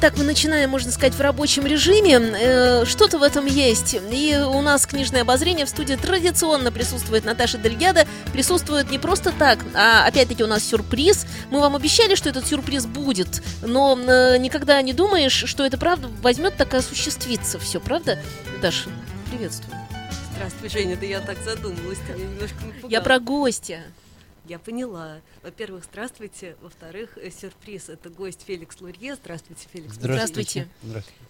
Так мы начинаем, можно сказать, в рабочем режиме. Э, Что-то в этом есть. И у нас книжное обозрение в студии традиционно присутствует Наташа Дельгяда. Присутствует не просто так, а опять-таки у нас сюрприз. Мы вам обещали, что этот сюрприз будет, но э, никогда не думаешь, что это правда возьмет так и осуществится все, правда? Даша, приветствую. Здравствуй, Женя, да я так задумалась, ты меня немножко напугала. Я про гостя. Я поняла. Во-первых, здравствуйте. Во-вторых, э, сюрприз. Это гость Феликс Лурье. Здравствуйте, Феликс. Здравствуйте.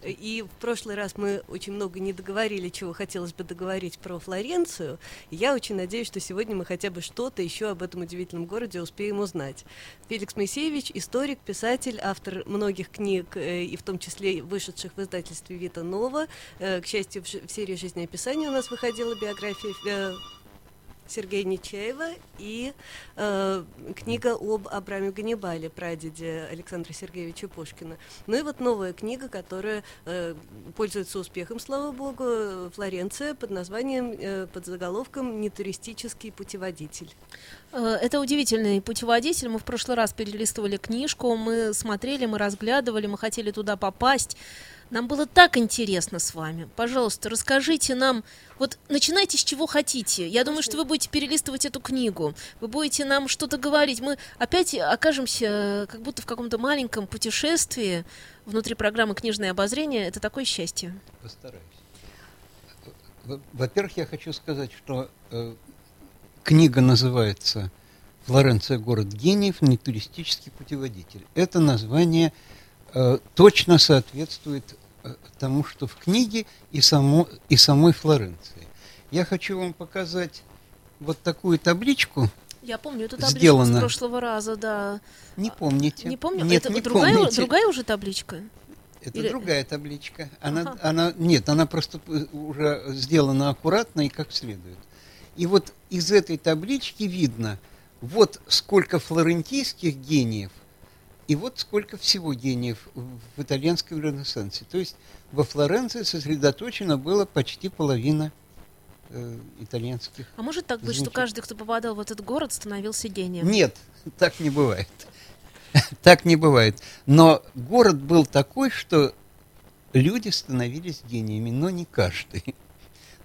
Э, И в прошлый раз мы очень много не договорили, чего хотелось бы договорить про Флоренцию. Я очень надеюсь, что сегодня мы хотя бы что-то еще об этом удивительном городе успеем узнать. Феликс Моисеевич – историк, писатель, автор многих книг, э, и в том числе вышедших в издательстве «Вита Нова». Э, К счастью, в серии «Жизнеописания» у нас выходила биография Сергея Нечаева и э, книга об Абраме Ганнибале, прадеде Александра Сергеевича Пушкина. Ну и вот новая книга, которая э, пользуется успехом, слава богу, Флоренция под названием, э, под заголовком «Нетуристический путеводитель». Э, Это удивительный путеводитель. Мы в прошлый раз перелистывали книжку, мы смотрели, мы разглядывали, мы хотели туда попасть. Нам было так интересно с вами. Пожалуйста, расскажите нам, вот начинайте с чего хотите. Я думаю, что вы будете перелистывать эту книгу, вы будете нам что-то говорить. Мы опять окажемся э, как будто в каком-то маленьком путешествии внутри программы «Книжное обозрение». Это такое счастье. Постараюсь. Во- Во-первых, я хочу сказать, что э, книга называется «Флоренция. Город гениев. Не туристический путеводитель». Это название э, точно соответствует тому, что в книге и, само, и самой Флоренции. Я хочу вам показать вот такую табличку. Я помню эту табличку Сделано. с прошлого раза, да. Не помните? Не помню. Нет, Это не другая, помните. другая уже табличка? Это Или- другая табличка. Она, Ага. она, нет, она просто э, уже сделана аккуратно и как следует. И вот из этой таблички видно, вот сколько флорентийских гениев, и вот сколько всего гениев в итальянском ренессансе. То есть во Флоренции сосредоточено было почти половина э, итальянских. А может так быть, что каждый, кто попадал в этот город, становился гением? Нет, так не бывает. Так не бывает. Но город был такой, что люди становились гениями, но не каждый.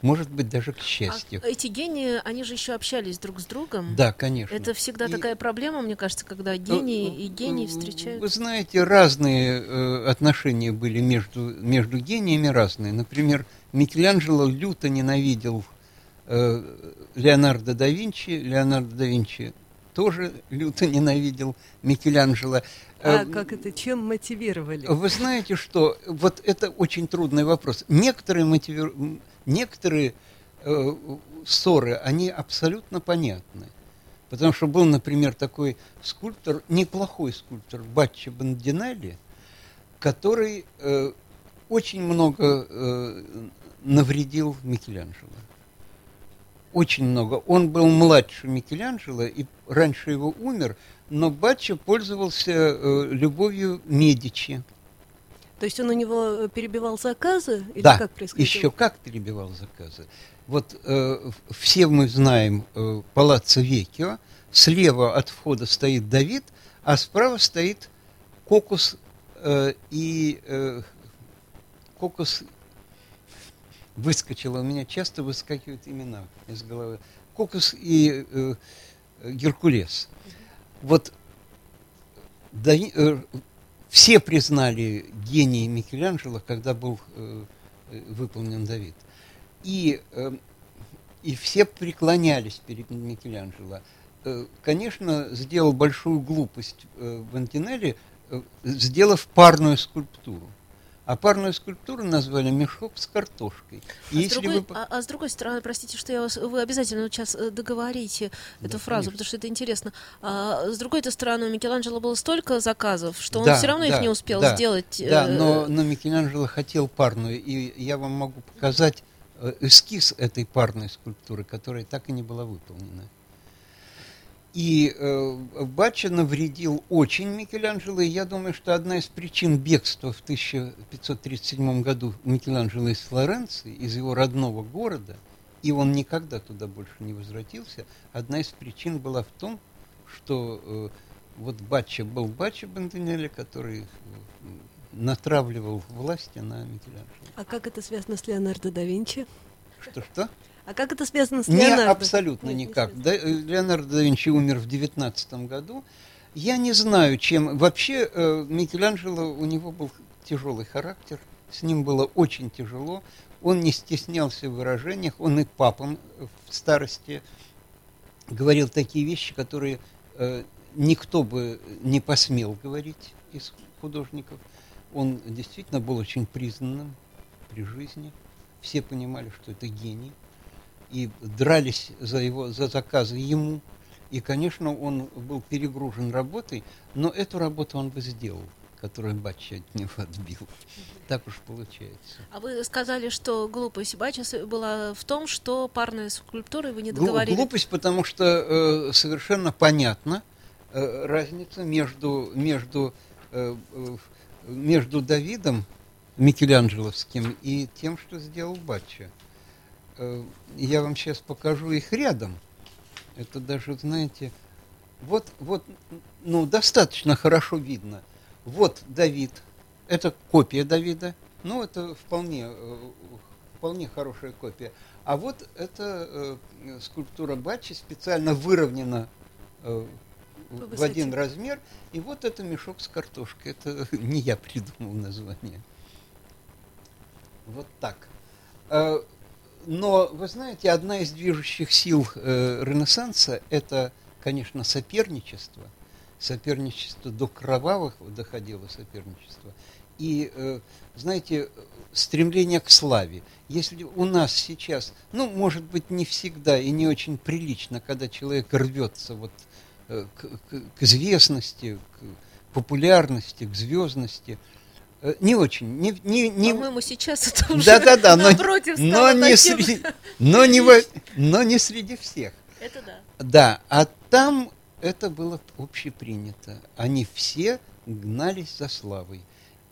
Может быть, даже к А счастью. эти гении, они же еще общались друг с другом. Да, конечно. Это всегда И- такая проблема, мне кажется, когда гений и гений встречаются. Вы знаете, разные э, отношения были между, между гениями, разные. Например, Микеланджело люто ненавидел э, Леонардо да Винчи. Леонардо да Винчи тоже люто ненавидел Микеланджело. А Э, как это, чем мотивировали? Вы знаете, что вот это очень трудный вопрос. Некоторые, мотивир... некоторые э, ссоры, они абсолютно понятны. Потому что был, например, такой скульптор, неплохой скульптор Баччо Бандинелли, который э, очень много э, навредил Микеланджело. Очень много. Он был младше Микеланджело, и раньше его умер, но Баччо пользовался э, любовью Медичи. То есть он у него э, перебивал заказы? Или да, как происходило? еще как перебивал заказы. Вот э, все мы знаем э, Палаццо Векио. Слева от входа стоит Давид, а справа стоит Кокус э, и э, Кокус выскочило. У меня часто выскакивают имена из головы. Кокус и э, Геркулес. Вот Дави- э, все признали гений Микеланджело, когда был э, э, выполнен Давид. И, э, и все преклонялись перед Микеланджело. Э, конечно, сделал большую глупость э, Вантинелли, э, сделав парную скульптуру. А парную скульптуру назвали мешок с картошкой. А, с другой, вы... а, а с другой стороны, простите, что я вас, вы обязательно сейчас э, договорите эту да, фразу, конечно. потому что это интересно. А, с другой стороны, у Микеланджело было столько заказов, что он да, все равно да, их не успел да, сделать. Да, э... но, но Микеланджело хотел парную, и я вам могу показать э, эскиз этой парной скульптуры, которая так и не была выполнена. И э, Бачча навредил очень Микеланджело, и я думаю, что одна из причин бегства в 1537 году Микеланджело из Флоренции, из его родного города, и он никогда туда больше не возвратился, одна из причин была в том, что э, вот Бачча был Бачча Бандинелли, который э, натравливал власти на Микеланджело. А как это связано с Леонардо да Винчи? Что-что? А как это связано с Леонардо? Не, абсолютно никак. Да, э, Леонардо да Винчи умер в 19 году. Я не знаю, чем... Вообще, э, Микеланджело, у него был тяжелый характер, с ним было очень тяжело. Он не стеснялся в выражениях, он и папам в старости говорил такие вещи, которые э, никто бы не посмел говорить из художников. Он действительно был очень признанным при жизни. Все понимали, что это гений и дрались за его за заказы ему. И, конечно, он был перегружен работой, но эту работу он бы сделал, которую Бачча от него отбил. Так уж получается. А вы сказали, что глупость Бачча была в том, что парная скульптура вы не договорились. Глупость, потому что э, совершенно понятна э, разница между, между, э, между Давидом Микеланджеловским и тем, что сделал Бачча. Э, я вам сейчас покажу их рядом. Это даже, знаете, вот, вот, ну, достаточно хорошо видно. Вот Давид, это копия Давида, ну, это вполне, э, вполне хорошая копия. А вот это э, скульптура Бачи специально выровнена в один размер. И вот это мешок с картошкой. Это не я придумал название. Вот так. Но, вы знаете, одна из движущих сил э, Ренессанса – это, конечно, соперничество. Соперничество до кровавых доходило соперничество. И, э, знаете, стремление к славе. Если у нас сейчас, ну, может быть, не всегда и не очень прилично, когда человек рвется вот э, к, к, к известности, к популярности, к звездности – не очень. Не, не, не... По-моему, сейчас это уже да, да, да, но, напротив но, не среди, но, не во, но не среди всех. Это да. Да, а там это было общепринято. Они все гнались за славой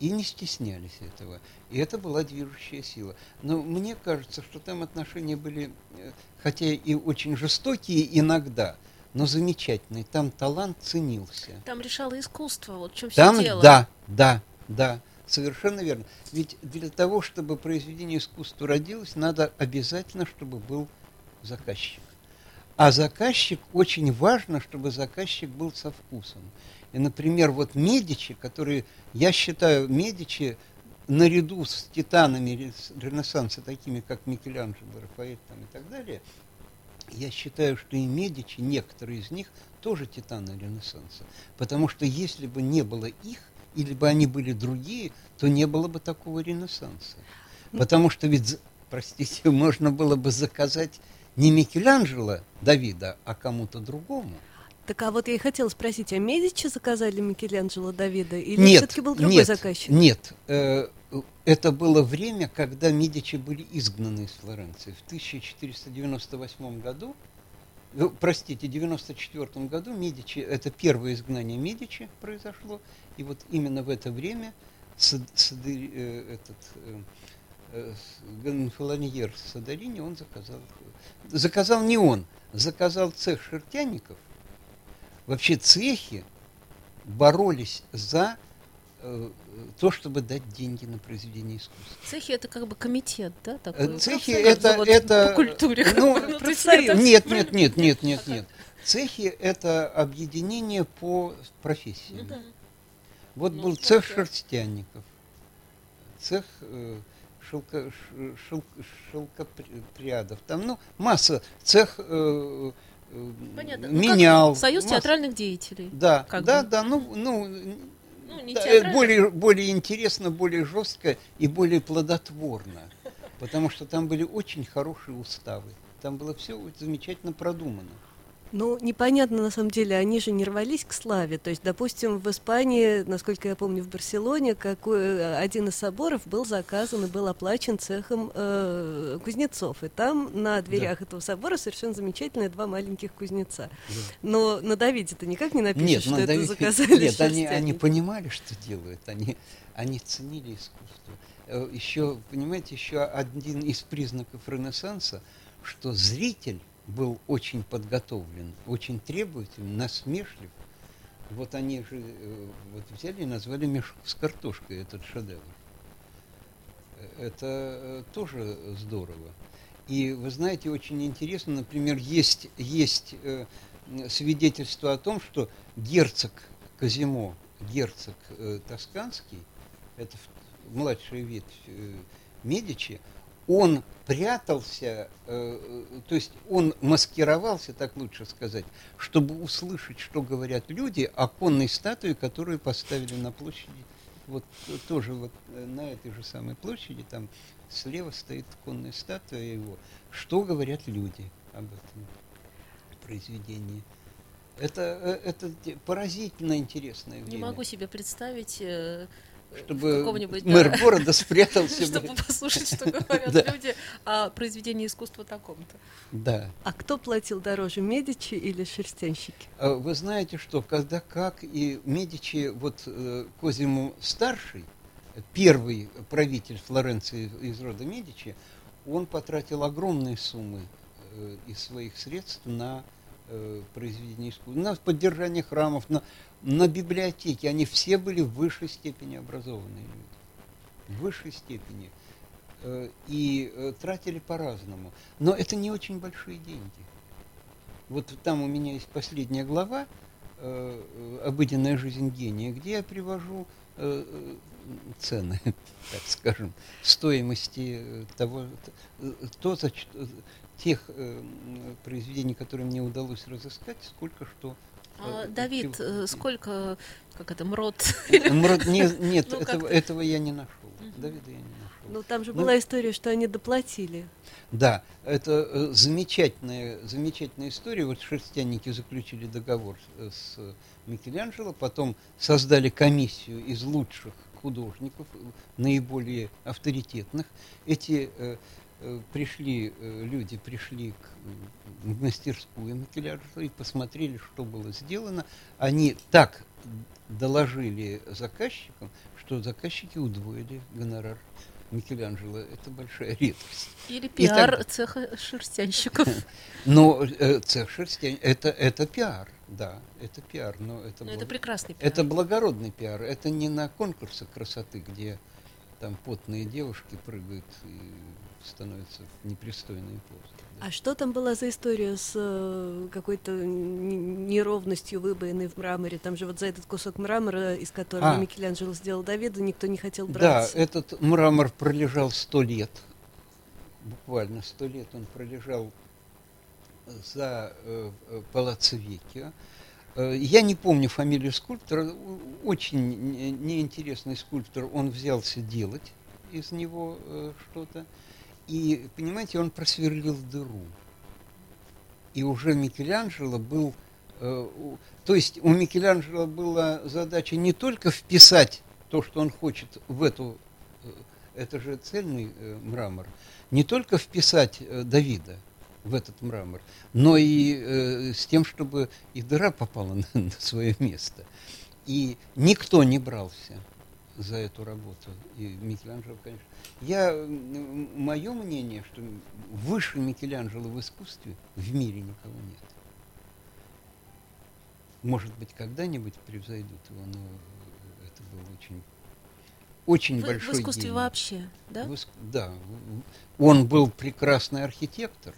и не стеснялись этого. И это была движущая сила. Но мне кажется, что там отношения были, э, хотя и очень жестокие иногда, но замечательные. Там талант ценился. Там решало искусство, вот в чем там, все дело. Да, да, да. Совершенно верно. Ведь для того, чтобы произведение искусства родилось, надо обязательно, чтобы был заказчик. А заказчик, очень важно, чтобы заказчик был со вкусом. И, например, вот Медичи, которые, я считаю, Медичи наряду с титанами Ренессанса, такими как Микеланджело, Рафаэль там, и так далее, я считаю, что и Медичи, некоторые из них, тоже титаны Ренессанса. Потому что если бы не было их, или бы они были другие, то не было бы такого ренессанса. Потому что ведь, простите, можно было бы заказать не Микеланджело Давида, а кому-то другому. Так а вот я и хотела спросить, а Медичи заказали Микеланджело Давида или нет, все-таки был другой нет, заказчик? Нет, э, это было время, когда Медичи были изгнаны из Флоренции. В 1498 году, э, простите, в 94 году Медичи, это первое изгнание Медичи произошло, и вот именно в это время Сад, Садыри, э, этот э, э, Гонфолоньер Садарини он заказал. Заказал не он, заказал цех шертяников. Вообще цехи боролись за э, то, чтобы дать деньги на произведение искусства. Цехи это как бы комитет, да? Такой? Цехи это, вот это по культуре. Ну, нет, нет, нет, нет, нет, нет. Цехи это объединение по профессии. Ну, да. Вот ну, был цех шерстяников, цех э, шелко, шел, шелкопрядов, там, ну, масса, цех э, э. Ну, менял. Союз масса. театральных деятелей. Да, да, бы. да, ну, ну, Ну, не Да, э, более, более интересно, более жестко и более плодотворно. Потому что там были очень хорошие уставы. Там было все замечательно продумано. Ну, непонятно, на самом деле, они же не рвались к славе. То есть, допустим, в Испании, насколько я помню, в Барселоне, какой, один из соборов был заказан и был оплачен цехом э, кузнецов. И там на дверях этого собора совершенно замечательные два маленьких кузнеца. Но на Давиде ты никак не напишешь, Нет, что ну, это заказали нет они, они понимали, что делают, они, они ценили искусство. Э, Еще, понимаете, еще один из признаков Ренессанса, что зритель был очень подготовлен, очень требователен, насмешлив. Вот они же э, вот взяли и назвали мешок с картошкой этот шедевр. Э, Это э, тоже здорово. И вы знаете, очень интересно, например, есть, есть э, свидетельство о том, что герцог Казимо, герцог э, Тосканский, это в- младшая ветвь э, Медичи, он прятался, э, э, то есть он маскировался, так лучше сказать, чтобы услышать, что говорят люди о конной статуе, которую поставили на площади. Вот э, тоже вот э, на этой же самой площади, там слева стоит конная статуя его. Что говорят люди об этом произведении? Это, это те- поразительно интересное время. Не могу себе представить, чтобы мэр да. города спрятался. бы. чтобы послушать, что говорят люди о произведении искусства таком-то. Да. А кто платил дороже, Медичи или шерстянщики? А Вы знаете, что когда как и Медичи, вот э, Козимо старший, первый правитель Флоренции из рода Медичи, он потратил огромные суммы э, из своих средств на э, произведение искусства, на поддержание храмов, на, на библиотеки. Они все были в высшей степени образованные люди. В высшей степени. Э, и э, тратили по-разному. Но это не очень большие деньги. Вот там у меня есть последняя глава э, «Обыденная жизнь гения», где я привожу цены, так скажем, стоимости того, то, за тех произведений, которые мне удалось разыскать, сколько что. А, э, Давид, э, сколько, как это, МРОД? Мрод- не- Нет, Ну, этого, я не нашел. Давида я не нашел. Ну, там же Ну, была история, что они доплатили. Да, это э, замечательная, замечательная история. Вот шерстянники заключили договор с, Микеланджело, потом создали комиссию из лучших художников, наиболее авторитетных. Эти пришли, э, люди пришли к, э, в мастерскую Микеланджело и посмотрели, что было сделано. Они так доложили заказчикам, что заказчики удвоили гонорар Микеланджело. Это большая редкость. Или пиар так- цеха шерстянщиков. Но э, цех шерстянь это, это пиар, да, это пиар, но это, Но благ- это прекрасный пиар. это благородный пиар, это не на конкурсах красоты, где там потные девушки прыгают и становятся в непристойные позы. да. А что там была за история с э, какой-то неровностью выбоины в мраморе? Там же вот за этот кусок мрамора, из которого А. Микеланджело сделал Давида, никто не хотел Да, браться. этот мрамор пролежал сто лет, буквально сто лет он пролежал за э, э, Палаццо Веккио. Э, Я не помню фамилию скульптора, очень не- неинтересный скульптор, он взялся делать из него э, что-то. И, понимаете, он просверлил дыру. И уже Микеланджело был... э, то есть у Микеланджело была задача не только вписать то, что он хочет в эту... э, это же цельный э, мрамор. Не только вписать э, Давида в этот мрамор, но и э, с тем, чтобы и дыра попала на, на свое место. И никто не брался за эту работу. И Микеланджело, конечно. Я, мое мнение, что выше Микеланджело в искусстве в мире никого нет. Может быть, когда-нибудь превзойдут его, но это был очень, очень В- большой В искусстве гений. вообще, да? В да. Он был прекрасный архитектор,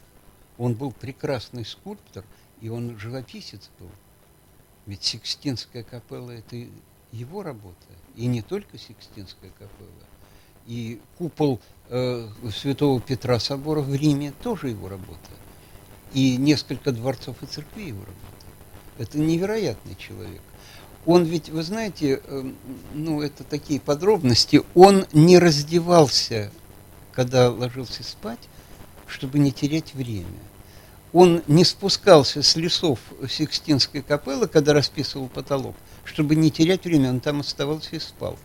он был прекрасный скульптор, и он живописец был. Ведь Сикстинская капелла – это его работа, и не только Сикстинская капелла. И купол э, Святого Петра собора в Риме тоже его работа. И несколько дворцов и церквей его работа. Это невероятный человек. Он ведь, вы знаете, э, ну это такие подробности, он не раздевался, когда ложился спать, чтобы не терять время. Он не спускался с лесов Сикстинской капеллы, когда расписывал потолок, чтобы не терять время, он там оставался и спал.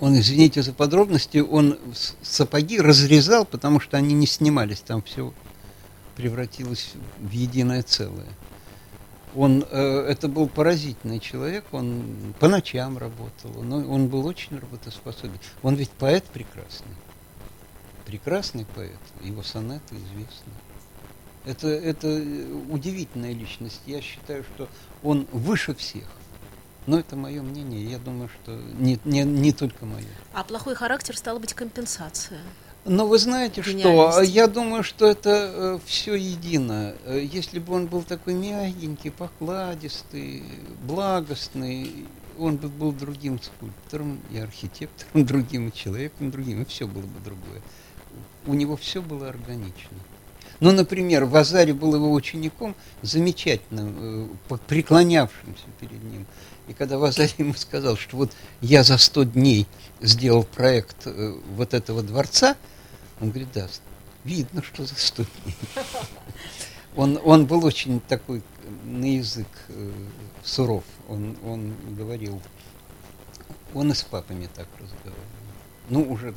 Он, извините за подробности, он сапоги разрезал, потому что они не снимались, там все превратилось в единое целое. Он, э, это был поразительный человек, он по ночам работал, но он был очень работоспособен. Он ведь поэт прекрасный, прекрасный поэт, его сонеты известны. Это, это удивительная личность. Я считаю, что он выше всех. Но это мое мнение. Я думаю, что не, не, не только мое. А плохой характер стало быть компенсация. Но вы знаете что, я думаю, что это э, все едино. Э, если бы он был такой мягенький, покладистый, благостный, он бы был другим скульптором и архитектором, другим человеком, другим, и все было бы другое. У него все было органично. Ну, например, Вазари был его учеником, замечательным, э, преклонявшимся перед ним. И когда Вазари ему сказал, что вот я за сто дней сделал проект э, вот этого дворца, он говорит, да, видно, что за сто дней. Он, он был очень такой на язык э, суров. Он, он говорил, он и с папами так разговаривал. Ну, уже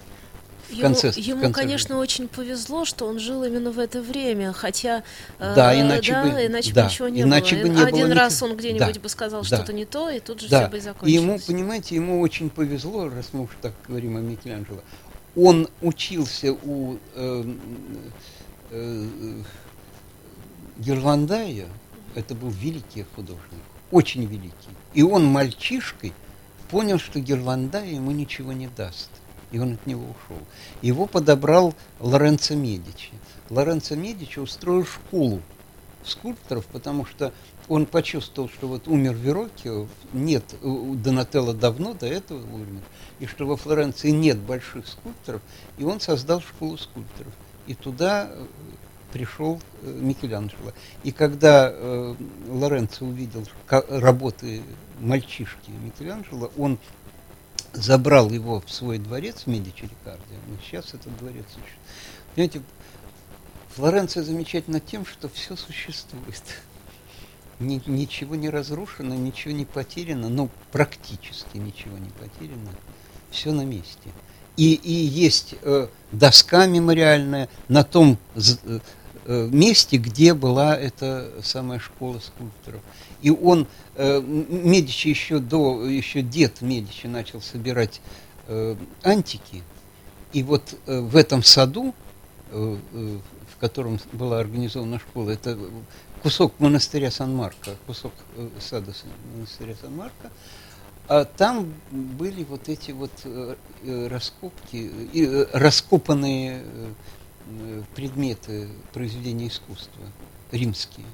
в конце, ему, ему в конце конечно, жизни. очень повезло, что он жил именно в это время, хотя да, э, иначе, да, бы, иначе да, бы ничего не иначе было. Бы не Один было раз ничего. он где-нибудь да, бы сказал да, что-то не то, и тут же да. все бы и закончилось. ему, понимаете, ему очень повезло, раз мы уж так говорим о Микеланджело. Он учился у э, э, Герландая, это был великий художник, очень великий. И он мальчишкой понял, что Герландая ему ничего не даст и он от него ушел. Его подобрал Лоренцо Медичи. Лоренцо Медичи устроил школу скульпторов, потому что он почувствовал, что вот умер Верокио, нет, у Донателло давно до этого умер, и что во Флоренции нет больших скульпторов, и он создал школу скульпторов. И туда э, пришел э, Микеланджело. И когда э, Лоренцо увидел работы мальчишки Микеланджело, он забрал его в свой дворец в Медичи но сейчас этот дворец существует. Понимаете, Флоренция замечательна тем, что все существует. Ни, ничего не разрушено, ничего не потеряно, ну, практически ничего не потеряно. Все на месте. И, и есть э, доска мемориальная на том э, месте, где была эта самая школа скульпторов. И он, э, Медичи еще до, еще дед Медичи начал собирать э, антики. И вот э, в этом саду, э, э, в котором была организована школа, это кусок монастыря Сан-Марко, кусок э, сада монастыря Сан-Марко, а там были вот эти вот э, э раскопки, э, раскопанные э, предметы произведения искусства римские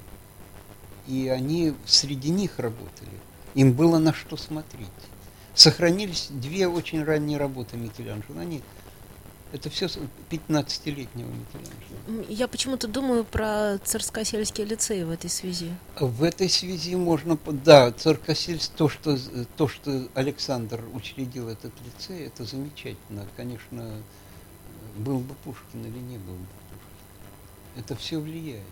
и они среди них работали. Им было на что смотреть. Сохранились две очень ранние работы Микеланджело. Они это все 15-летнего Микеланджело. Я почему-то думаю про царскосельский лицей в этой связи. В этой связи можно... Да, царскосельский, то что, то, что Александр учредил этот лицей, это замечательно. Конечно, был бы Пушкин или не был бы Пушкин. Это все влияет.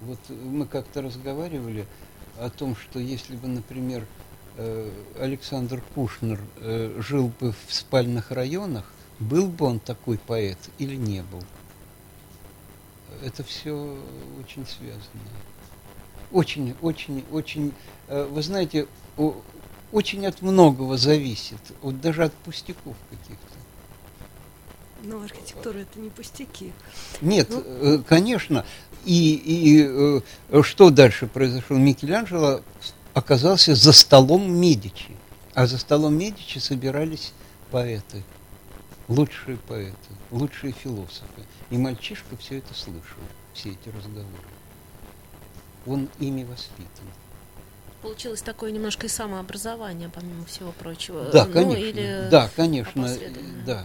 Вот мы как-то разговаривали о том, что если бы, например, э, Александр Кушнер э, жил бы в спальных районах, был бы он такой поэт или не был? Это все очень связано. Очень, очень, очень, э, вы знаете, очень от многого зависит, вот даже от пустяков каких-то. Но архитектура это не пустяки. Нет, ну, конечно. И, и э, что дальше произошло? Микеланджело оказался за столом Медичи. А за столом Медичи собирались поэты, лучшие поэты, лучшие философы. И мальчишка все это слышал, все эти разговоры. Он ими воспитан. Получилось такое немножко и самообразование, помимо всего прочего. Да, ну, конечно. Или да, конечно. Да.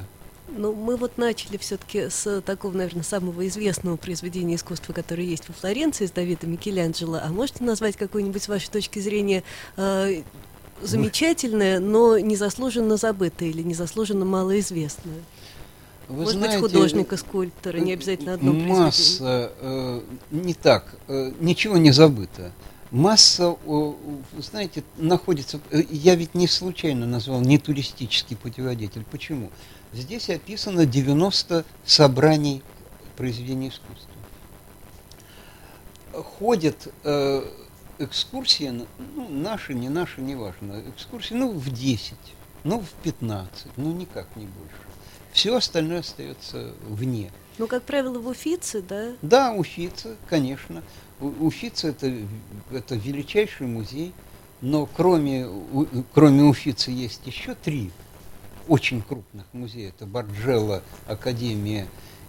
Ну, мы вот начали все-таки с такого, наверное, самого известного произведения искусства, которое есть во Флоренции, с Давида Микеланджело. А можете назвать какое-нибудь с вашей точки зрения э, замечательное, но незаслуженно забытое или незаслуженно малоизвестное? Вы Может знаете, быть, художника, скульптора, не обязательно одно Масса, э, не так, э, ничего не забыто. Масса, знаете, находится... э, Я ведь не случайно назвал не туристический путеводитель. Почему? Здесь описано 90 собраний произведений искусства. Ходят э, экскурсии, ну, наши, не наши, неважно, экскурсии, ну, в 10, ну, в 15, ну, никак не больше. Все остальное остается вне. Ну, как правило, в Уфице, да? Да, Уфица, конечно. Уфица это, это величайший музей, но кроме, кроме Уфицы есть еще три очень крупных музея. Это Барджелла, Академия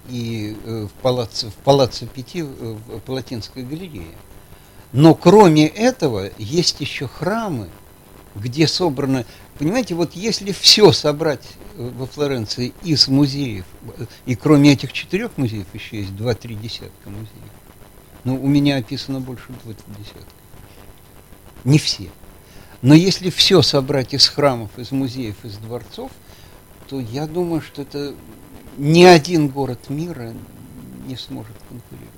и э, в Палаццо, в Палаццо Пяти, э, в Палатинская галерея. Но кроме этого есть еще храмы, где собрано... Понимаете, вот если все собрать э, во Флоренции из музеев, и кроме этих четырех музеев еще есть два-три десятка музеев, ну, у меня описано больше двух десятков. Не все. Но если все собрать из храмов, из музеев, из дворцов, то я думаю, что это ни один город мира не сможет конкурировать.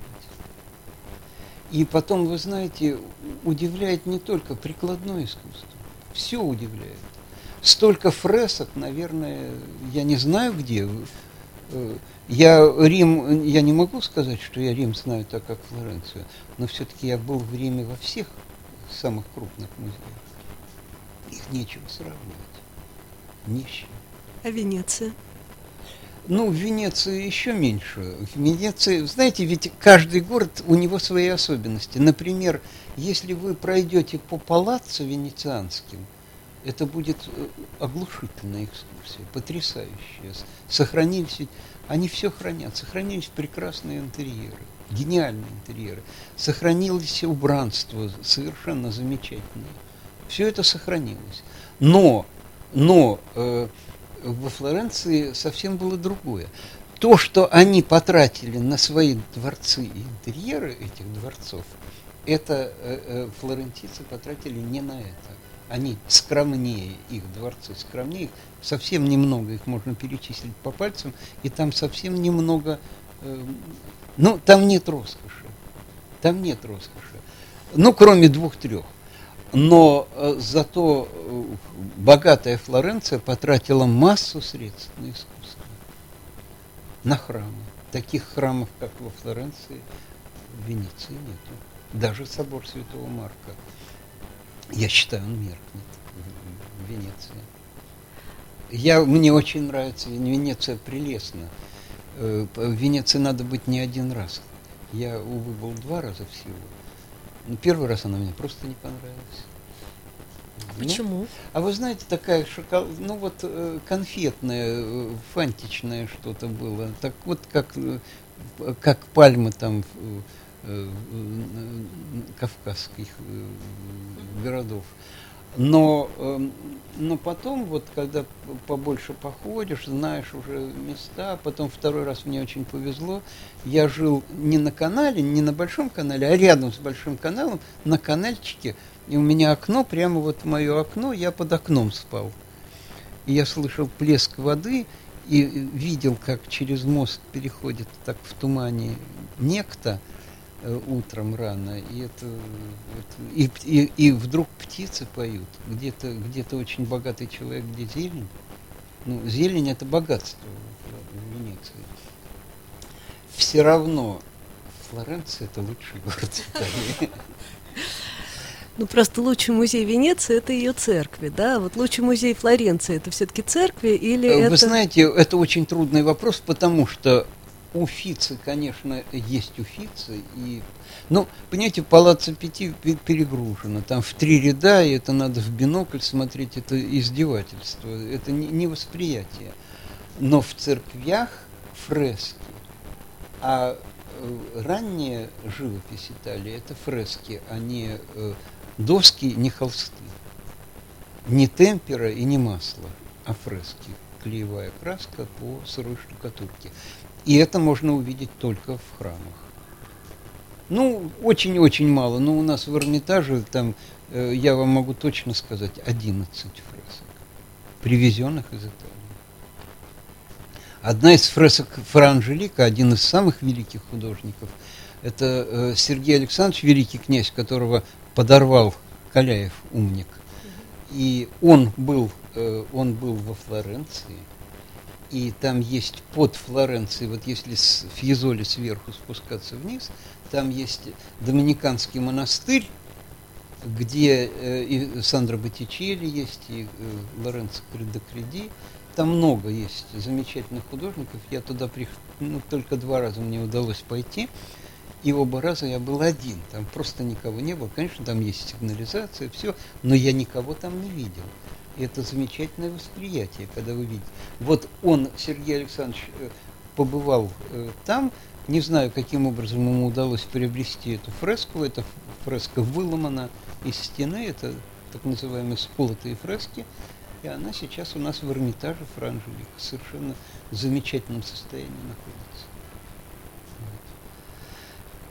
И потом, вы знаете, удивляет не только прикладное искусство, все удивляет. Столько фресок, наверное, я не знаю где. Я Рим, я не могу сказать, что я Рим знаю так, как Флоренцию, но все-таки я был в Риме во всех самых крупных музеях. Их нечего сравнивать. Ни с чем. А Венеция? Ну, в Венеции еще меньше. В Венеции, знаете, ведь каждый город, у него свои особенности. Например, если вы пройдете по палаццо венецианским, это будет э, оглушительная экскурсия, потрясающая. Сохранились, ведь- они все хранят, сохранились прекрасные интерьеры, гениальные интерьеры, сохранилось убранство совершенно замечательное. Все это сохранилось. Но, но э, во Флоренции совсем было другое. То, что они потратили на свои дворцы и интерьеры этих дворцов, это э, э, флорентийцы потратили не на это. Они скромнее их дворцы, скромнее их, совсем немного их можно перечислить по пальцам, и там совсем немного, э, ну, там нет роскоши, там нет роскоши, ну, кроме двух-трех. Но э, зато э, богатая Флоренция потратила массу средств на искусство, на храмы. Таких храмов, как во Флоренции, в Венеции нету. Даже собор Святого Марка. Я считаю, он меркнет в- в Венеции. Я, мне очень нравится, Венеция прелестна. Э, В Венеции надо быть не один раз. Я, увы, был два раза всего. Ну, первый раз она мне просто не понравилась. Нет? Почему? А вы знаете, такая шоколад, ну вот э, конфетное, э, фантичное что-то было. Так вот как, э, как пальмы там кавказских э, городов. Но, э, но потом, вот когда побольше походишь, знаешь уже места, потом второй раз мне очень повезло, я жил не на канале, не на большом канале, а рядом с большим каналом, на канальчике, и у меня окно, прямо вот мое окно, я под окном спал. И я слышал плеск воды и видел, как через мост переходит так в тумане некто э, утром рано, и это, это- и, и, и вдруг птицы поют. Где-то где очень богатый человек, где зелень. Ну, зелень это богатство в, в Венеции. Все равно Флоренция это лучший город Италии. Ну, просто лучший музей Венеции – это ее церкви, да? Вот лучший музей Флоренции – это все-таки церкви или Э, Вы это… знаете, это очень трудный вопрос, потому что уфицы, конечно, есть уфицы. И... Ну, понимаете, Палаццо Пяти пе- перегружено. Там в три ряда, и это надо в бинокль смотреть. Это издевательство, это не, не восприятие. Но в церквях фрески. А э, ранняя живопись Италии – это фрески, а не э, доски, не холсты. Не темпера и не масло, а фрески. клеевая краска по сырой штукатурке. И это можно увидеть только в храмах. Ну, очень-очень мало. Но у нас в Эрмитаже, там, э, я вам могу точно сказать, 11 фресок, привезенных из Италии. Одна из фресок Фра Анжелика, один из самых великих художников, это э, Сергей Александрович, великий князь, которого подорвал Каляев, умник. И он был, э, он был во Флоренции, и там есть под Флоренцией, вот если с Фьезоли сверху спускаться вниз, там есть Доминиканский монастырь, где э, и Сандро Боттичелли есть, и э, Лоренцо Кредокреди. Там много есть замечательных художников. Я туда приехал, ну, только два раза мне удалось пойти. И оба раза я был один, там просто никого не было. Конечно, там есть сигнализация, все, но я никого там не видел. Это замечательное восприятие, когда вы видите. Вот он, Сергей Александрович, э, побывал э, там, не знаю, каким образом ему удалось приобрести эту фреску. Эта фреска выломана из стены, это так называемые сколотые фрески. И она сейчас у нас в Эрмитаже Франжелик в совершенно замечательном состоянии находится.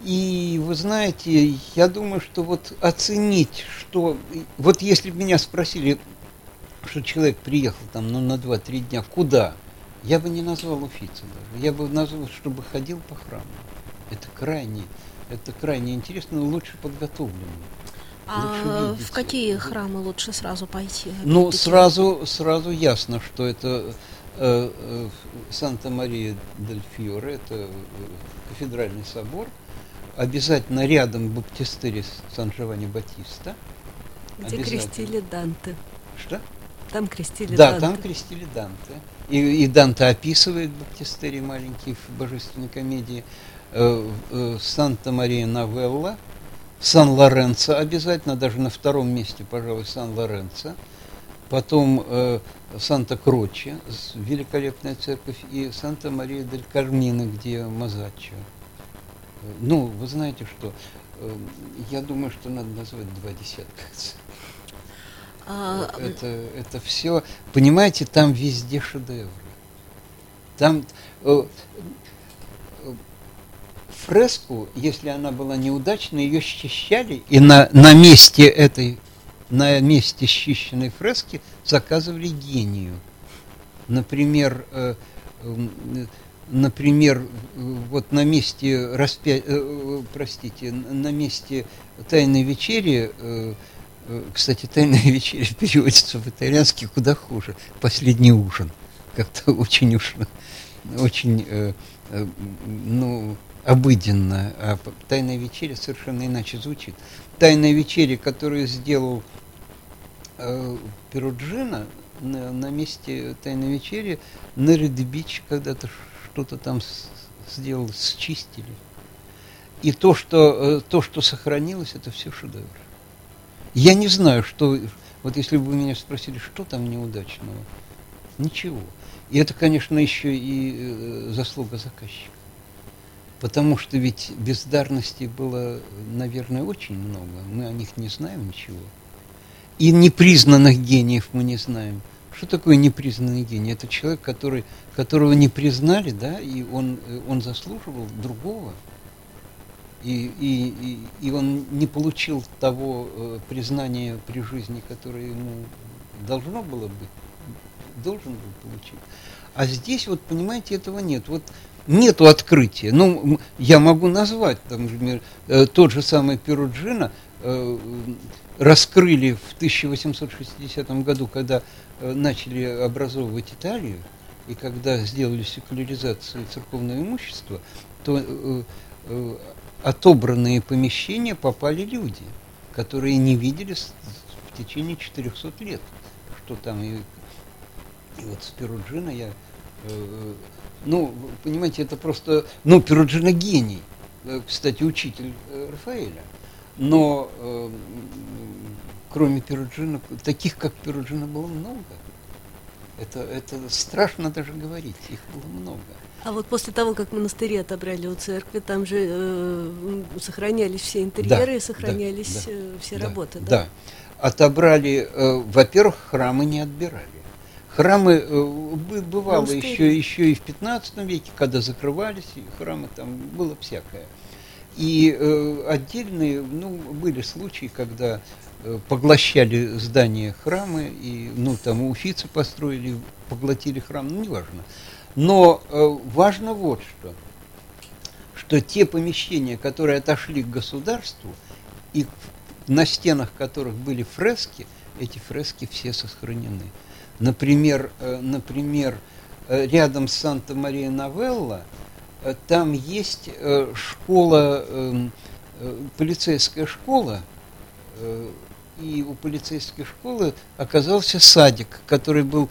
И вы знаете, я думаю, что вот оценить, что... Вот если бы меня спросили, что человек приехал там ну, на 2-3 дня, куда? Я бы не назвал Уфица даже. Я бы назвал, чтобы ходил по храму. Это крайне, это крайне интересно, лучше подготовлено. А в какие храмы лучше сразу пойти? Ну, сразу, сразу ясно, что это э, э, Санта-Мария-дель-Фьоре, это э, кафедральный собор, обязательно рядом Баптистерис Сан-Джованни-Батиста. Где крестили Данте. Что? Там крестили да, Данте. там крестили Данте. И, и Данте описывает Баптистерий маленький в божественной комедии. Э, э, Санта-Мария-Новелла, Сан-Лоренцо обязательно, даже на втором месте, пожалуй, Сан-Лоренцо. Потом э, Санта-Кроче, великолепная церковь, и Санта-Мария-дель-Кармино, где Мазаччо. Ну, вы знаете что, э, я думаю, что надо назвать два десятка. А, это, это все, понимаете, там везде шедевры. Там э, фреску, если она была неудачной, ее счищали, и на, на месте этой, на месте счищенной фрески заказывали гению. Например, э, например, вот на месте распя... э, простите, на месте тайной вечери кстати, «Тайная вечеря» переводится в итальянский куда хуже. «Последний ужин». Как-то очень уж, очень, э, э, ну, обыденно. А «Тайная вечеря» совершенно иначе звучит. «Тайная вечеря», которую сделал э, Перуджина на, на месте «Тайной вечери», на Редбич когда-то что-то там сделал, счистили. И то что, э, то, что сохранилось, это все шедевр. Я не знаю, что... Вот если бы вы меня спросили, что там неудачного, ничего. И это, конечно, еще и э, заслуга заказчика. Потому что ведь бездарностей было, наверное, очень много. Мы о них не знаем ничего. И непризнанных гениев мы не знаем. Что такое непризнанный гений? Это человек, который, которого не признали, да, и он, э, он заслуживал другого и, и, и, он не получил того э, признания при жизни, которое ему должно было быть, должен был получить. А здесь, вот, понимаете, этого нет. Вот нету открытия. Ну, я могу назвать, там, например, э, тот же самый Перуджина э, раскрыли в 1860 году, когда э, начали образовывать Италию, и когда сделали секуляризацию церковного имущества, то э, отобранные помещения попали люди, которые не видели в течение 400 лет, что там. И, и вот с Перуджина я... Э, ну, понимаете, это просто... Ну, Перуджина гений. Э, кстати, учитель э, Рафаэля. Но э, кроме Перуджина, таких, как Перуджина, было много. Это, это страшно даже говорить, их было много. А вот после того, как монастыри отобрали у церкви, там же э, сохранялись все интерьеры, да, сохранялись да, все да, работы, да? Да. Отобрали, э, во-первых, храмы не отбирали. Храмы э, бы- бывало Монастыри. еще, еще и в 15 веке, когда закрывались, и храмы там было всякое. И э, отдельные, ну, были случаи, когда э, поглощали здания храмы, и, ну, там уфицы построили, поглотили храм, ну, неважно. Но э, важно вот что, что те помещения, которые отошли к государству, и на стенах которых были фрески, эти фрески все сохранены. Например, э, например э, рядом с Санта-Мария-Новелла там есть школа, эм, полицейская школа, и у полицейской школы оказался садик, который был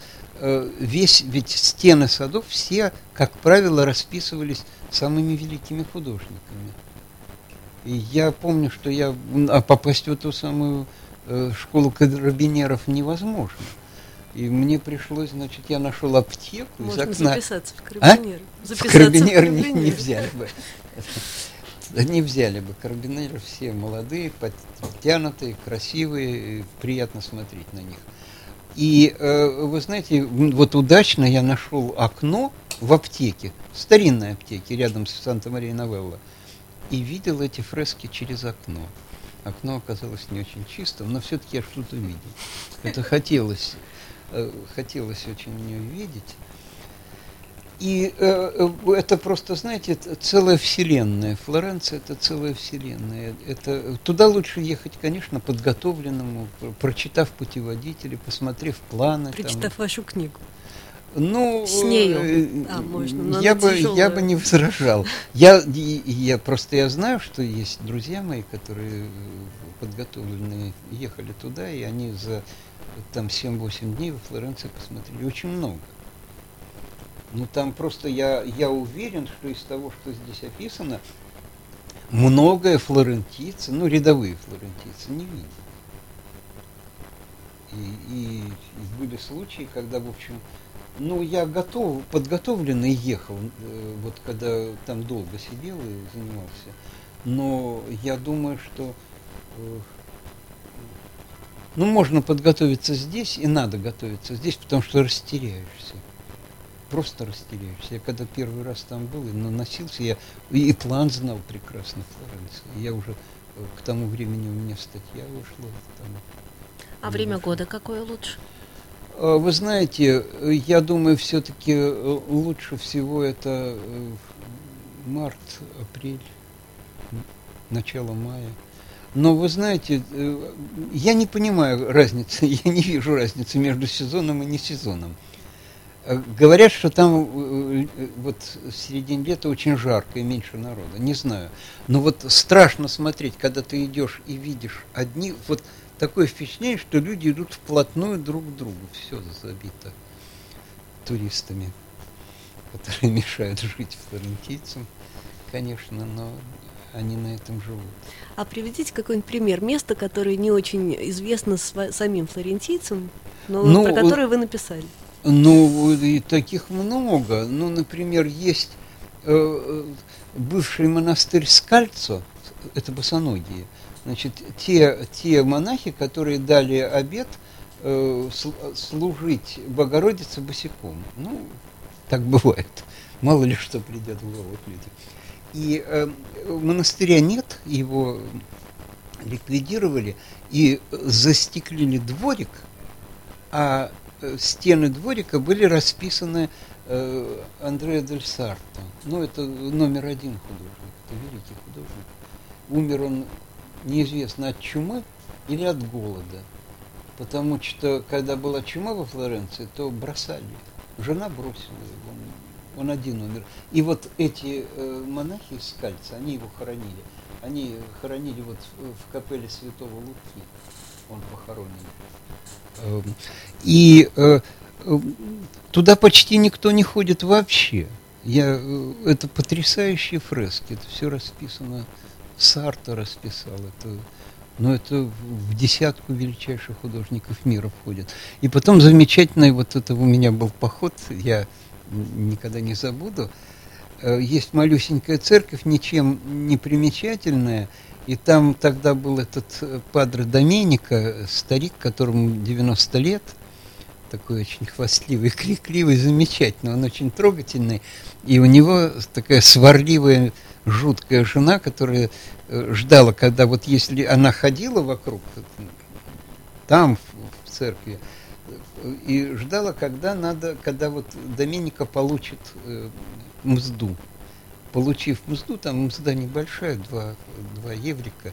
весь, ведь стены садов все, как правило, расписывались самыми великими художниками. И я помню, что я, а попасть в эту самую э, школу карабинеров невозможно. И мне пришлось, значит, я нашел аптеку из Можно окна. записаться в А? карабинеры. В Записаться в карабинеры не, не карабинеры. взяли бы. Не взяли бы. Карабинеры все молодые, подтянутые, красивые, приятно смотреть на них. И э, вы знаете, вот удачно я нашел окно в аптеке, в старинной аптеке, рядом с Санта-Мария-Новелла, и видел эти фрески через окно. Окно оказалось не очень чистым, но все-таки я что-то видел. Это хотелось, э, хотелось очень увидеть. И э, э, это просто, знаете, это целая вселенная. Флоренция это целая вселенная. Это, туда лучше ехать, конечно, подготовленному, пр- прочитав путеводители, посмотрев планы. там. Прочитав вашу книгу. Ну, С нею. э, А, можно, но я бы, я бы не возражал. Я, я просто я знаю, что есть друзья мои, которые э, подготовленные, ехали туда, и они за там 7-8 дней во Флоренции посмотрели очень много. Ну там просто я, я уверен, что из того, что здесь описано, многое флорентийцы, ну рядовые флорентийцы не видят. И, и- и были случаи, когда, в общем, ну, я готов, подготовленный ехал, э, вот когда там долго сидел и занимался. Но я думаю, что э, ну, можно подготовиться здесь, и надо готовиться здесь, потому что растеряешься. Просто растеряешься. Я когда первый раз там был и наносился, я и план знал прекрасно Флоренции. Я уже э, к тому времени у меня статья вышла. Там, А время года какое лучше? Э, Вы знаете, э, я думаю, все-таки лучше всего это э, март, апрель, начало мая. Но вы знаете, э, я не понимаю разницы, я не вижу разницы между сезоном и не сезоном. Э, Говорят, что там э, э, вот в середине лета очень жарко и меньше народа. Не знаю. Но вот страшно смотреть, когда ты идешь и видишь одни, вот такое впечатление, что люди идут вплотную друг к другу. Все забито туристами, которые мешают жить флорентийцам, конечно, но они на этом живут. А приведите какой-нибудь пример места, которое не очень известно самим флорентийцам, но Ну, про которое вы написали. Ну, и таких много. Ну, например, есть э, э, бывший монастырь Скальцо, это босоногие. Значит, те, те монахи, которые дали обет э, сл- служить Богородице босиком. Ну, так бывает. Мало ли что придет в голову к людям. И э, монастыря нет, его ликвидировали и застеклили дворик, а стены дворика были расписаны э, Андреа дель Сарто. Ну, это номер один художник, это великий художник. Умер он неизвестно от чумы или от голода. Потому что, когда была чума во Флоренции, то бросали. Жена бросила его, он, один умер. И вот эти э, монахи из Скальца, они его хоронили. Они хоронили вот в, капелле Святого Луки. Он похоронен. Эм, И э, э, туда почти никто не ходит вообще. Я, э, это потрясающие фрески, это все расписано. Сарто расписал это. Но это в десятку величайших художников мира входит. И потом замечательный, вот это у меня был поход, я никогда не забуду. Есть малюсенькая церковь, ничем не примечательная, и там тогда был этот э, падре Доменика, э, старик, которому 90 лет, такой очень хвастливый, крикливый, замечательный, он очень трогательный, и у него такая сварливая, жуткая жена, которая э, ждала, когда вот если она ходила вокруг, там, в церкви, и ждала, когда надо, когда вот Доминика получит мзду. Получив мзду, там мзда небольшая, 2, 2 еврика,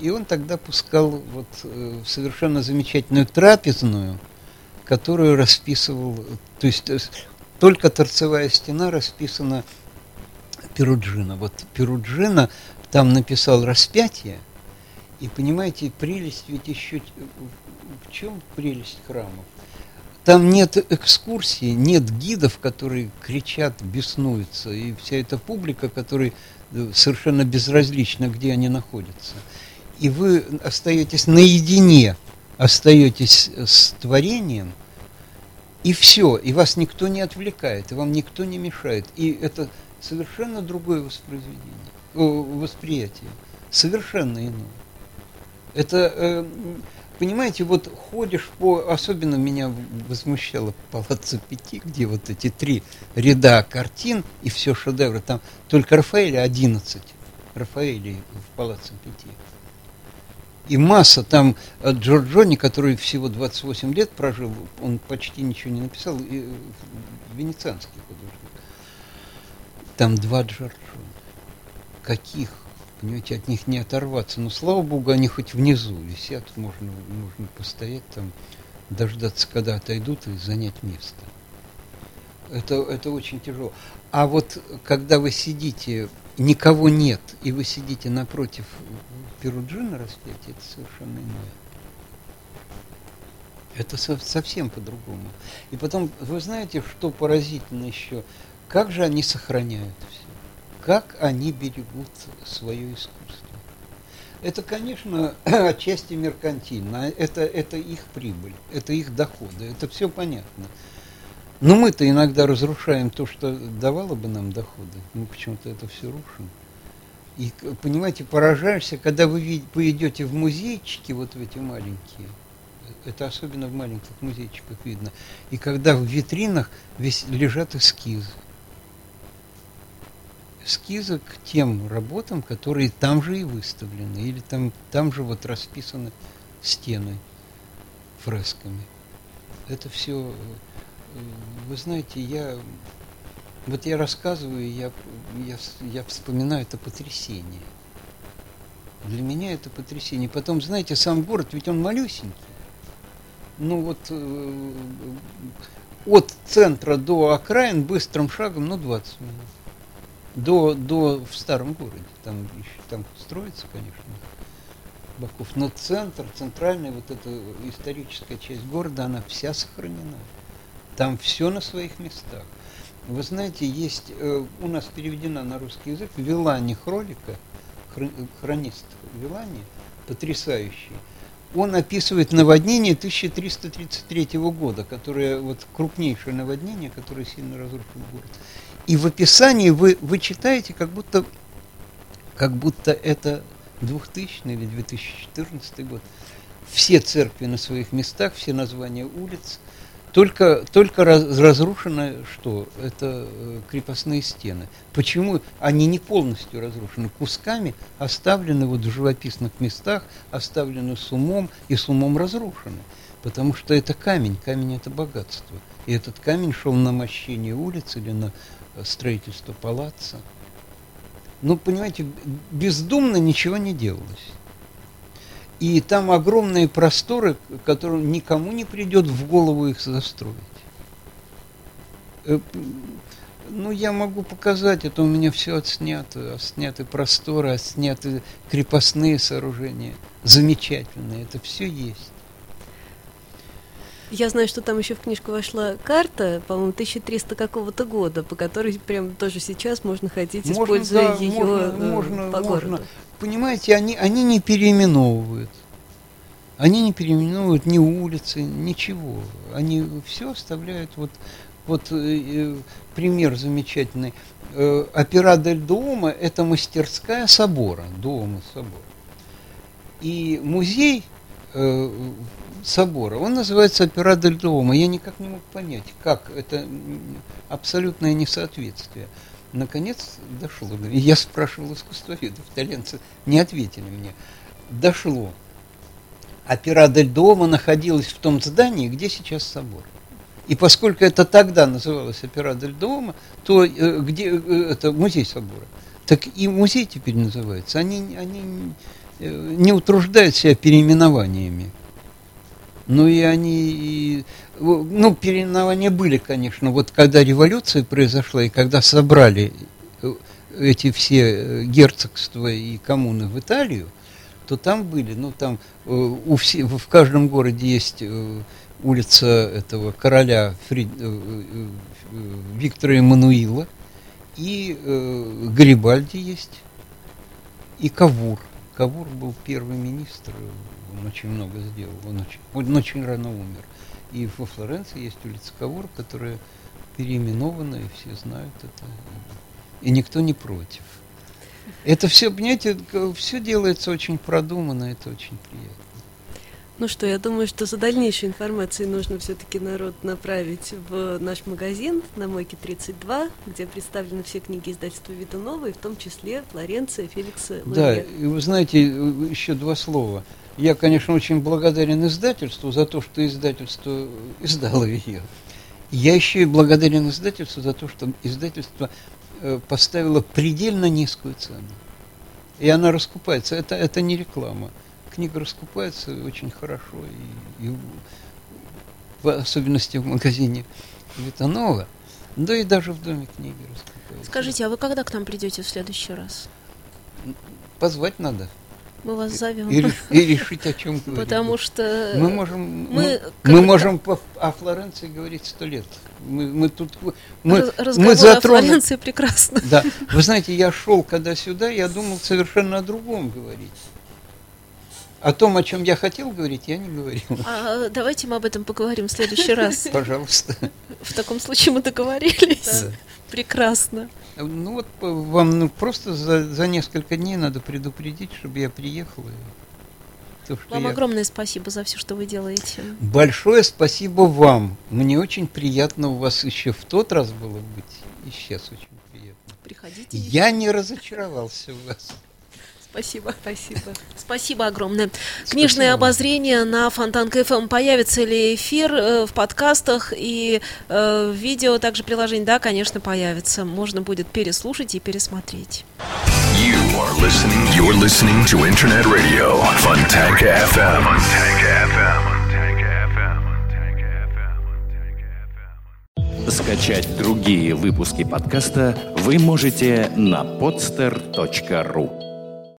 и он тогда пускал вот э, совершенно замечательную трапезную, которую расписывал, то есть э, только торцевая стена расписана Перуджина. Вот Перуджина там написал распятие, и понимаете, прелесть ведь еще в чем прелесть храмов? Там нет экскурсии, нет гидов, которые кричат, беснуются, и вся эта публика, которая э, совершенно безразлична, где они находятся. И вы остаетесь наедине, остаетесь с творением, и все, и вас никто не отвлекает, и вам никто не мешает. И это совершенно другое воспроизведение, восприятие, совершенно иное. Это э, понимаете, вот ходишь по... Особенно меня возмущало Палаццо Пяти, где вот эти три ряда картин и все шедевры. Там только Рафаэля 11. Рафаэля в Палаццо Пяти. И масса там э, Джорджони, который всего 28 лет прожил, он почти ничего не написал, и э, венецианский художник. Там два Джорджони. Каких? Понимаете, от них не оторваться. Но, слава богу, они хоть внизу висят, можно, можно постоять там, дождаться, когда отойдут и занять место. Это, это очень тяжело. А вот когда вы сидите, никого нет, и вы сидите напротив Перуджина распятия, это совершенно иное. Это со, совсем по-другому. И потом, вы знаете, что поразительно еще? Как же они сохраняют все? Как они берегут свое искусство. Это, конечно, отчасти меркантильно, это, это их прибыль, это их доходы, это все понятно. Но мы-то иногда разрушаем то, что давало бы нам доходы. Мы почему-то это все рушим. И, понимаете, поражаешься, когда вы, вы идете в музейчики, вот в эти маленькие, это особенно в маленьких музейчиках видно, и когда в витринах весь, лежат эскизы эскизы к тем работам, которые там же и выставлены, или там, там же вот расписаны стены фресками. Это все, э, вы знаете, я, вот я рассказываю, я, я, я вспоминаю это потрясение. Для меня это потрясение. Потом, знаете, сам город, ведь он малюсенький. Ну вот э, от центра до окраин быстрым шагом, ну, 20 минут до, до в старом городе. Там еще там строится, конечно, Баков. Но центр, центральная вот эта историческая часть города, она вся сохранена. Там все на своих местах. Вы знаете, есть э, у нас переведена на русский язык Вилани Хролика, хронист Вилани, потрясающий. Он описывает наводнение 1333 года, которое вот крупнейшее наводнение, которое сильно разрушило город. И в описании вы, вы читаете, как будто, как будто это 2000 или 2014 год. Все церкви на своих местах, все названия улиц, только, только раз, разрушено что? Это э, крепостные стены. Почему они не полностью разрушены? Кусками оставлены вот в живописных местах, оставлены с умом и с умом разрушены. Потому что это камень, камень это богатство. И этот камень шел на мощение улиц или на строительство палаца. Ну, понимаете, бездумно ничего не делалось. И там огромные просторы, которым никому не придет в голову их застроить. Э, ну, я могу показать, это у меня все отснято. Сняты просторы, отсняты крепостные сооружения. Замечательные, это все есть. Я знаю, что там еще в книжку вошла карта, по-моему, 1300 какого-то года, по которой прям тоже сейчас можно ходить, можно, используя да, ее можно, э, можно, по можно. городу. Понимаете, они, они не переименовывают. Они не переименовывают ни улицы, ничего. Они все оставляют вот, вот э, э пример замечательный. Э, Опера дель Дома – это мастерская собора, дома собора. И музей э, собора. Он называется «Опера дель Дома». Я никак не мог понять, как это абсолютное несоответствие. Наконец дошло. Я спрашивал искусствоведов, итальянцы не ответили мне. Дошло. Опера дель Дома находилась в том здании, где сейчас собор. И поскольку это тогда называлось Опера дель Дома, то э, где э, это музей собора, так и музей теперь называется. Они, они э, не утруждают себя переименованиями. Ну и они, ну переименования были, конечно, вот когда революция произошла и когда собрали эти все герцогства и коммуны в Италию, то там были, ну там у все, в каждом городе есть улица этого короля Фрид, Виктора Эммануила – и э, Гарибальди есть, и Кавур. Кавур был первый министр, он очень много сделал, он очень, он очень рано умер. И во Флоренции есть улица Кавур, которая переименована, и все знают это. И никто не против. Это все, понимаете, все делается очень продуманно, это очень приятно. Ну что, я думаю, что за дальнейшей информацией нужно все-таки народ направить в наш магазин на Мойке 32, где представлены все книги издательства Вида Новой, в том числе Флоренция, Феликса Луне. Да, и вы знаете, еще два слова. Я, конечно, очень благодарен издательству за то, что издательство издало ее. Я еще и благодарен издательству за то, что издательство э, поставило предельно низкую цену. И она раскупается. Это, это не реклама книга раскупается очень хорошо, и, и в особенности в магазине Витанова, да и даже в доме книги раскупается. Скажите, а вы когда к нам придете в следующий раз? Позвать надо. Мы вас зовем. И, и решить, о чем говорить. Потому что мы можем, мы, мы, мы можем по, о Флоренции говорить сто лет. Мы, мы тут мы, Разговор мы затронули. о Флоренции прекрасно. Да, вы знаете, я шел когда сюда, я думал совершенно о другом говорить. О том, о чем я хотел говорить, я не говорил. А, давайте мы об этом поговорим в следующий раз. Пожалуйста. В таком случае мы договорились. Да. Прекрасно. Ну вот вам ну, просто за, за несколько дней надо предупредить, чтобы я приехал. То, вам я... огромное спасибо за все, что вы делаете. Большое спасибо вам. Мне очень приятно у вас еще в тот раз было быть. И сейчас очень приятно. Приходите. Я не разочаровался в вас. Спасибо. Спасибо. Спасибо огромное. Спасибо. Книжное обозрение на Фонтан КФМ. Появится ли эфир э, в подкастах и э, видео, также приложение? Да, конечно, появится. Можно будет переслушать и пересмотреть. You are listening, you're listening to Internet Radio, Fontanka FM. Fontanka FM. Скачать другие выпуски подкаста вы можете на podster.ru